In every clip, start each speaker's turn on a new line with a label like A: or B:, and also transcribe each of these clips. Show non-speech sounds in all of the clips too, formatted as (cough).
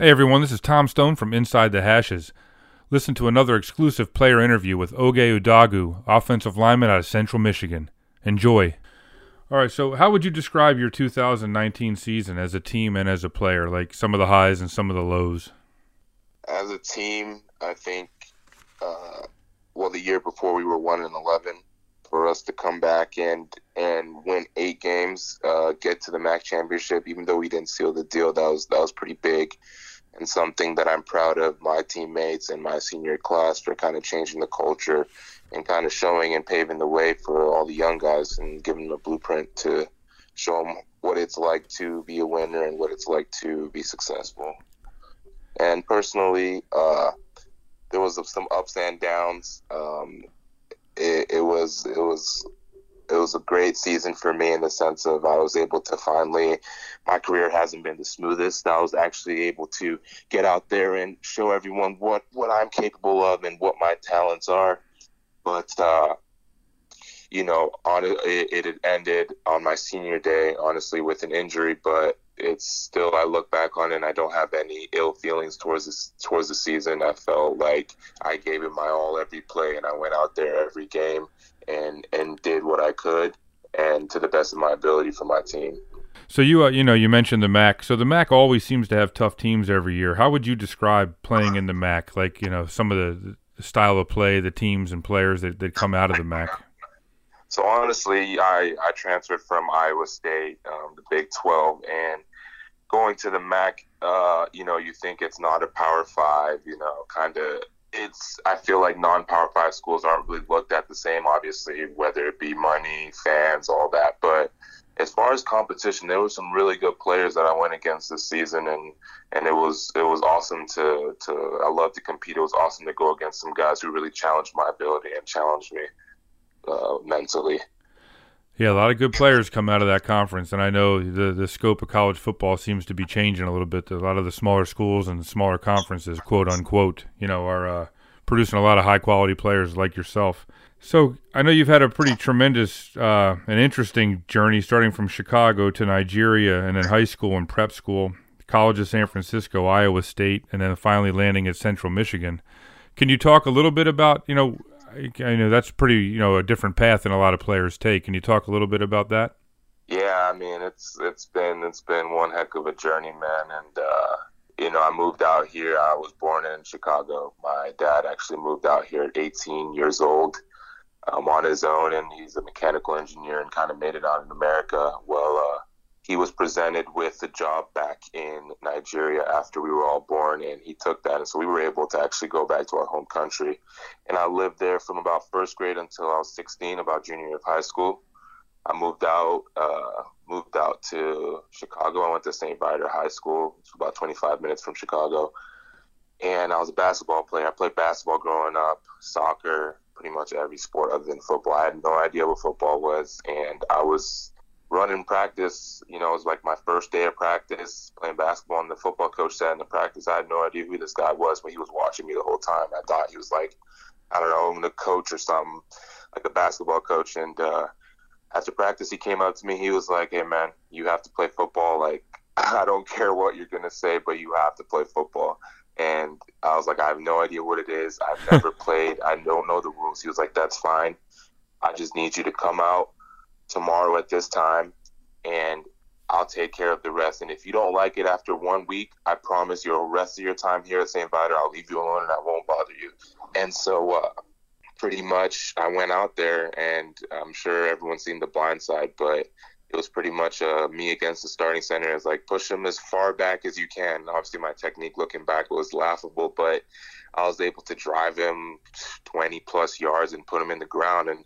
A: Hey everyone, this is Tom Stone from Inside the Hashes. Listen to another exclusive player interview with Oge Udogu, offensive lineman out of Central Michigan. Enjoy. All right, so how would you describe your 2019 season as a team and as a player, like some of the highs and some of the lows?
B: As a team, I think, uh, well, the year before we were 1 and 11 for us to come back and and win eight games, uh, get to the MAC championship, even though we didn't seal the deal, that was that was pretty big, and something that I'm proud of my teammates and my senior class for kind of changing the culture and kind of showing and paving the way for all the young guys and giving them a blueprint to show them what it's like to be a winner and what it's like to be successful. And personally, uh, there was some ups and downs. Um, it, it was it was it was a great season for me in the sense of I was able to finally my career hasn't been the smoothest. I was actually able to get out there and show everyone what what I'm capable of and what my talents are. But uh, you know, on it, it ended on my senior day, honestly, with an injury. But it's still I look back on it and I don't have any ill feelings towards this towards the season. I felt like I gave it my all every play and I went out there every game and and did what I could and to the best of my ability for my team.
A: So you uh, you know you mentioned the MAC. So the MAC always seems to have tough teams every year. How would you describe playing in the MAC? Like you know some of the, the style of play, the teams and players that, that come out of the MAC.
B: So honestly, I, I transferred from Iowa State, um, the Big 12, and going to the MAC, uh, you know, you think it's not a Power Five, you know, kind of. It's. I feel like non-Power Five schools aren't really looked at the same, obviously, whether it be money, fans, all that. But as far as competition, there were some really good players that I went against this season, and and it was it was awesome to to. I love to compete. It was awesome to go against some guys who really challenged my ability and challenged me uh, mentally.
A: Yeah, a lot of good players come out of that conference, and I know the the scope of college football seems to be changing a little bit. A lot of the smaller schools and smaller conferences, quote unquote, you know, are uh, producing a lot of high quality players like yourself. So I know you've had a pretty tremendous uh, and interesting journey, starting from Chicago to Nigeria, and then high school and prep school, College of San Francisco, Iowa State, and then finally landing at Central Michigan. Can you talk a little bit about you know I know that's pretty, you know, a different path than a lot of players take. Can you talk a little bit about that?
B: Yeah, I mean, it's it's been it's been one heck of a journey, man. And uh, you know, I moved out here. I was born in Chicago. My dad actually moved out here at 18 years old, um, on his own, and he's a mechanical engineer and kind of made it out in America. Well, uh, he was presented with a job back in Nigeria after we were all born, and he took that. And so we were able to actually go back to our home country. And I lived there from about first grade until I was 16, about junior year of high school. I moved out, uh, moved out to Chicago. I went to St. Viator High School. It's about 25 minutes from Chicago. And I was a basketball player. I played basketball growing up, soccer, pretty much every sport other than football. I had no idea what football was, and I was running practice, you know, it was like my first day of practice playing basketball, and the football coach said in the practice, I had no idea who this guy was, but he was watching me the whole time. I thought he was like, I don't know, the coach or something, like a basketball coach. And uh, after practice, he came up to me. He was like, Hey, man, you have to play football. Like, (laughs) I don't care what you're going to say, but you have to play football. And I was like, I have no idea what it is. I've (laughs) never played. I don't know the rules. He was like, That's fine. I just need you to come out tomorrow at this time and I'll take care of the rest. And if you don't like it after one week, I promise you the rest of your time here at St. Viator, I'll leave you alone and I won't bother you. And so, uh, pretty much, I went out there, and I'm sure everyone's seen the blind side, but it was pretty much uh, me against the starting center. It's like push him as far back as you can. Obviously, my technique looking back was laughable, but I was able to drive him 20 plus yards and put him in the ground. And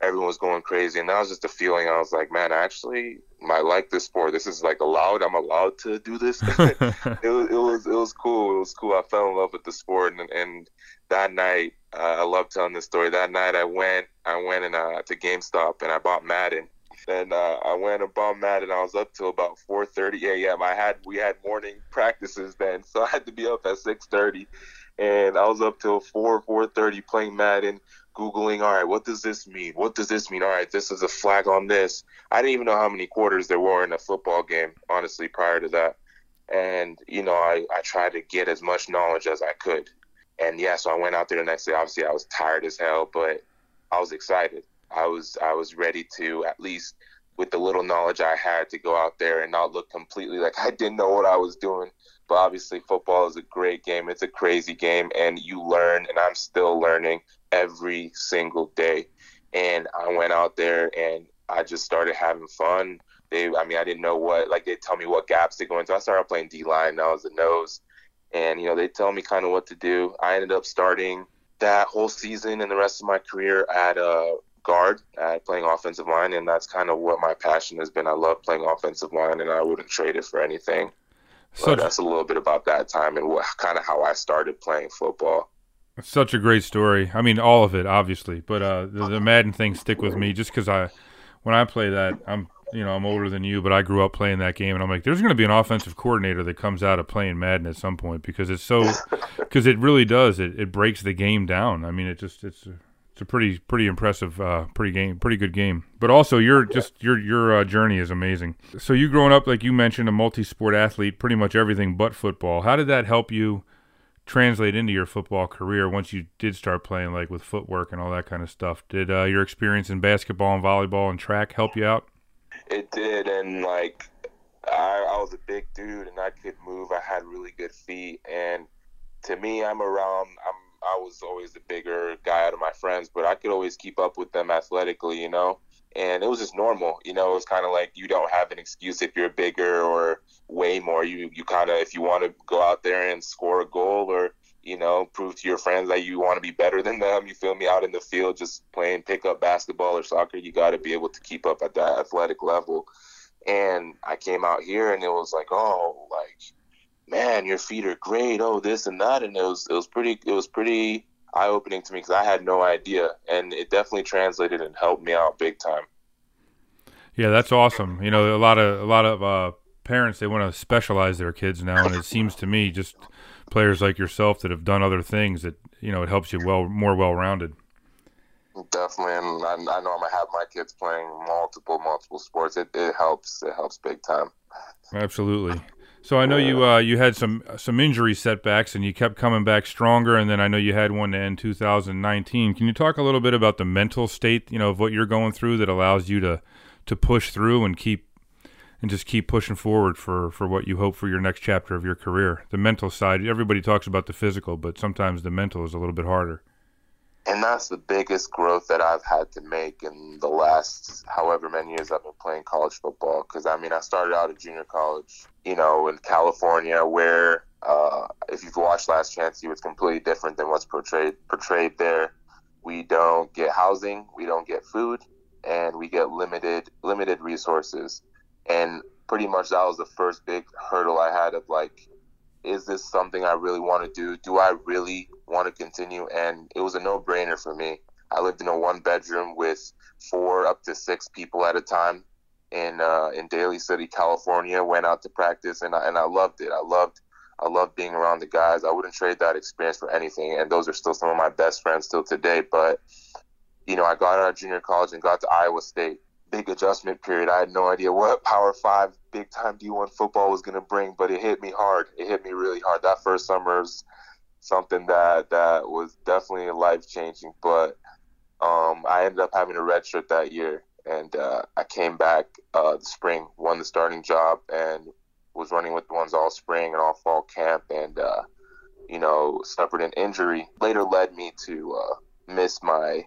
B: everyone was going crazy, and that was just a feeling. I was like, man, I actually might like this sport. This is like allowed. I'm allowed to do this. (laughs) it, (laughs) was, it was it was cool. It was cool. I fell in love with the sport, and, and that night, uh, I love telling this story. That night, I went I went and uh, to GameStop and I bought Madden. Then uh, I went and bought Madden. I was up till about 4:30 a.m. I had we had morning practices then, so (laughs) I had to be up at 6:30, and I was up till 4 4:30 playing Madden Googling, all right, what does this mean? What does this mean? All right, this is a flag on this. I didn't even know how many quarters there were in a football game, honestly, prior to that. and you know I I tried to get as much knowledge as I could. And yeah, so I went out there the next day. Obviously, I was tired as hell, but I was excited. I was I was ready to at least with the little knowledge I had to go out there and not look completely like I didn't know what I was doing. But obviously, football is a great game. It's a crazy game, and you learn, and I'm still learning every single day. And I went out there and I just started having fun. They, I mean, I didn't know what, like, they tell me what gaps to go into. I started playing D line, I was the nose. And, you know, they tell me kind of what to do. I ended up starting that whole season and the rest of my career at uh, guard at playing offensive line, and that's kind of what my passion has been. I love playing offensive line, and I wouldn't trade it for anything. So that's a little bit about that time and what, kind of how I started playing football.
A: Such a great story. I mean, all of it, obviously, but uh, the, the Madden thing stick with me just because I, when I play that, I'm you know I'm older than you, but I grew up playing that game, and I'm like, there's going to be an offensive coordinator that comes out of playing Madden at some point because it's so, (laughs) because it really does. It it breaks the game down. I mean, it just it's it's a pretty pretty impressive, uh, pretty game, pretty good game. But also, your just your your uh, journey is amazing. So you growing up, like you mentioned, a multi-sport athlete, pretty much everything but football. How did that help you translate into your football career once you did start playing, like with footwork and all that kind of stuff? Did uh, your experience in basketball and volleyball and track help you out?
B: It did, and like I, I was a big dude and I could move. I had really good feet, and to me, I'm around. I'm I was always the bigger guy out of my friends, but I could always keep up with them athletically, you know. And it was just normal, you know. It was kind of like you don't have an excuse if you're bigger or way more. You you kind of if you want to go out there and score a goal or you know prove to your friends that you want to be better than them. You feel me out in the field just playing pickup basketball or soccer. You got to be able to keep up at that athletic level. And I came out here and it was like, oh, like man, your feet are great. Oh, this and that, and it was it was pretty it was pretty eye opening to me because I had no idea, and it definitely translated and helped me out big time.
A: Yeah, that's awesome. You know, a lot of a lot of uh, parents they want to specialize their kids now, and it seems to me just players like yourself that have done other things that you know it helps you well more well rounded.
B: Definitely, and I, I know I'm gonna have my kids playing multiple multiple sports. It it helps. It helps big time.
A: Absolutely. So I know you uh, you had some some injury setbacks and you kept coming back stronger, and then I know you had one to end 2019. Can you talk a little bit about the mental state, you know, of what you're going through that allows you to to push through and keep and just keep pushing forward for for what you hope for your next chapter of your career? The mental side. Everybody talks about the physical, but sometimes the mental is a little bit harder
B: and that's the biggest growth that I've had to make in the last however many years I've been playing college football. Because I mean, I started out at junior college, you know, in California, where uh, if you've watched Last Chance U, it's completely different than what's portrayed portrayed there. We don't get housing, we don't get food, and we get limited limited resources. And pretty much that was the first big hurdle I had of like, is this something I really want to do? Do I really want to continue? And it was a no brainer for me. I lived in a one bedroom with four up to six people at a time in uh, in Daly City, California. Went out to practice and I, and I loved it. I loved I loved being around the guys. I wouldn't trade that experience for anything. And those are still some of my best friends still today. But you know, I got out of junior college and got to Iowa State big adjustment period. I had no idea what Power Five, big time D1 football was going to bring, but it hit me hard. It hit me really hard. That first summer was something that that was definitely life changing. But um, I ended up having a redshirt that year, and uh, I came back uh, the spring, won the starting job, and was running with the ones all spring and all fall camp, and uh, you know suffered an injury. Later led me to uh, miss my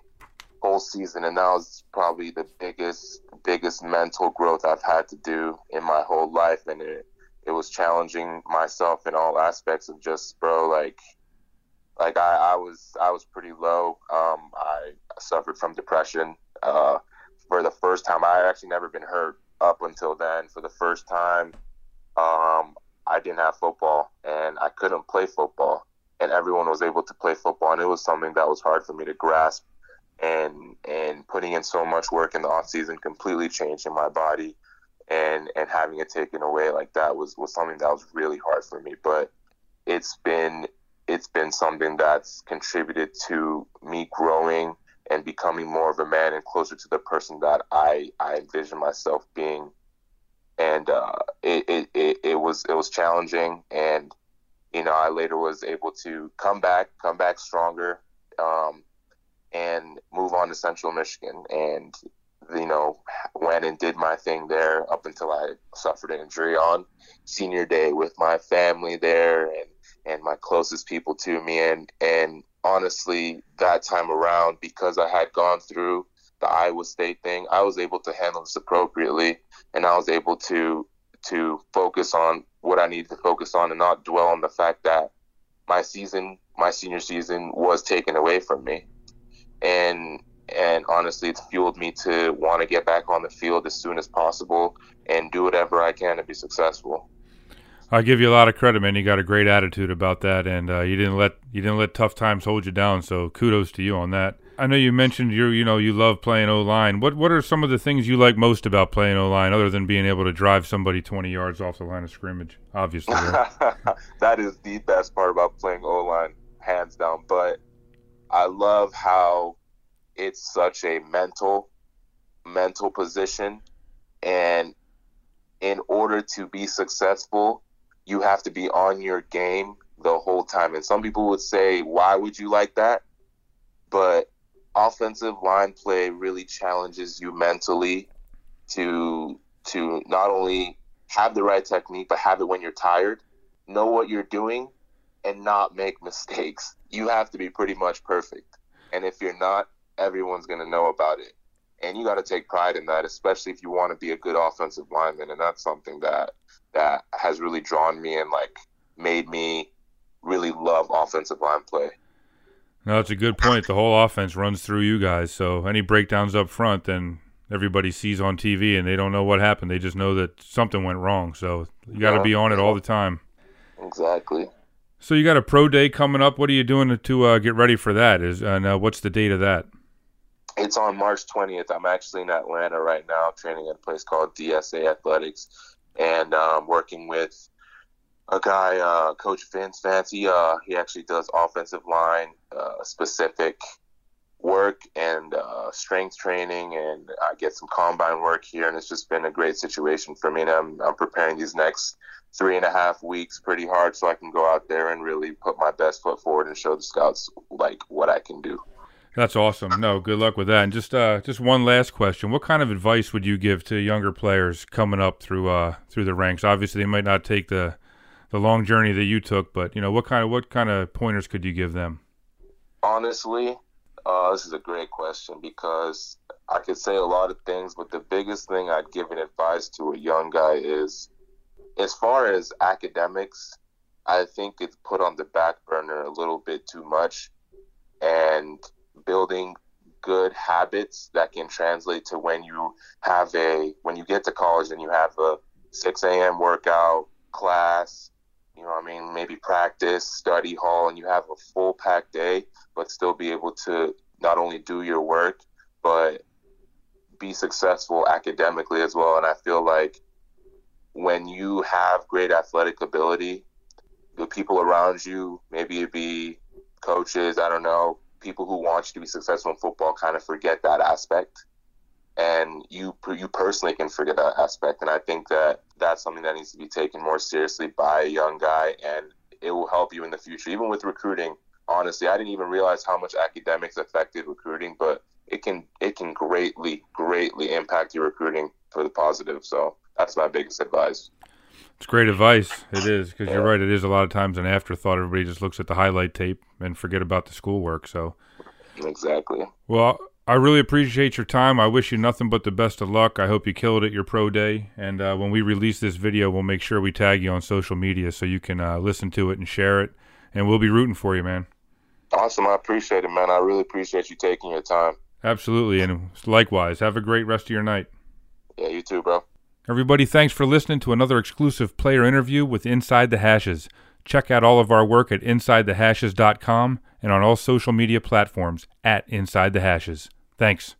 B: whole season, and that was probably the biggest biggest mental growth I've had to do in my whole life, and it it was challenging myself in all aspects of just bro like like I, I was I was pretty low. Um, I suffered from depression uh, for the first time. I actually never been hurt up until then. For the first time, um, I didn't have football and I couldn't play football, and everyone was able to play football, and it was something that was hard for me to grasp and and putting in so much work in the off season, completely changing my body, and and having it taken away like that was was something that was really hard for me. But it's been it's been something that's contributed to me growing and becoming more of a man and closer to the person that I I envision myself being. and uh, it, it, it, it was it was challenging. And you know, I later was able to come back, come back stronger, um, and move on to Central Michigan. And you know, went and did my thing there up until I suffered an injury on senior day with my family there and and my closest people to me. And and honestly, that time around, because I had gone through the Iowa State thing, I was able to handle this appropriately, and I was able to to focus on what I needed to focus on and not dwell on the fact that my season, my senior season, was taken away from me, and and honestly, it's fueled me to want to get back on the field as soon as possible and do whatever I can to be successful.
A: I give you a lot of credit, man. You got a great attitude about that, and uh, you didn't let you didn't let tough times hold you down. So kudos to you on that. I know you mentioned you you know you love playing O line. What what are some of the things you like most about playing O line, other than being able to drive somebody twenty yards off the line of scrimmage? Obviously, (laughs)
B: that is the best part about playing O line, hands down. But I love how it's such a mental mental position, and in order to be successful, you have to be on your game the whole time. And some people would say, why would you like that? But offensive line play really challenges you mentally to to not only have the right technique, but have it when you're tired, know what you're doing, and not make mistakes. You have to be pretty much perfect. And if you're not, everyone's going to know about it. And you got to take pride in that, especially if you want to be a good offensive lineman. And that's something that that has really drawn me and like made me really love offensive line play.
A: No, that's a good point. The whole offense runs through you guys. So any breakdowns up front, then everybody sees on TV and they don't know what happened. They just know that something went wrong. So you got to yeah, be on it all the time.
B: Exactly.
A: So you got a pro day coming up. What are you doing to uh, get ready for that? Is and uh, what's the date of that?
B: It's on March 20th. I'm actually in Atlanta right now, training at a place called DSA Athletics and um, working with a guy, uh, Coach Vince Fancy. Uh, he actually does offensive line uh, specific work and uh, strength training, and I get some combine work here, and it's just been a great situation for me. And I'm, I'm preparing these next three and a half weeks pretty hard so I can go out there and really put my best foot forward and show the scouts like what I can do.
A: That's awesome. No, good luck with that. And just uh, just one last question: What kind of advice would you give to younger players coming up through uh, through the ranks? Obviously, they might not take the the long journey that you took, but you know, what kind of what kind of pointers could you give them?
B: Honestly, uh, this is a great question because I could say a lot of things, but the biggest thing I'd give an advice to a young guy is, as far as academics, I think it's put on the back burner a little bit too much, and building good habits that can translate to when you have a when you get to college and you have a 6 a.m. workout class you know I mean maybe practice study hall and you have a full packed day but still be able to not only do your work but be successful academically as well and I feel like when you have great athletic ability the people around you maybe it be coaches I don't know people who want you to be successful in football kind of forget that aspect, and you you personally can forget that aspect. And I think that that's something that needs to be taken more seriously by a young guy, and it will help you in the future, even with recruiting. Honestly, I didn't even realize how much academics affected recruiting, but it can it can greatly greatly impact your recruiting for the positive. So that's my biggest advice.
A: It's great advice. It is because you're right. It is a lot of times an afterthought. Everybody just looks at the highlight tape and forget about the schoolwork. So
B: exactly.
A: Well, I really appreciate your time. I wish you nothing but the best of luck. I hope you kill it at your pro day. And uh, when we release this video, we'll make sure we tag you on social media so you can uh, listen to it and share it. And we'll be rooting for you, man.
B: Awesome. I appreciate it, man. I really appreciate you taking your time.
A: Absolutely. And likewise, have a great rest of your night.
B: Yeah, you too, bro.
A: Everybody, thanks for listening to another exclusive player interview with Inside the Hashes. Check out all of our work at InsideTheHashes.com and on all social media platforms at Inside the Hashes. Thanks.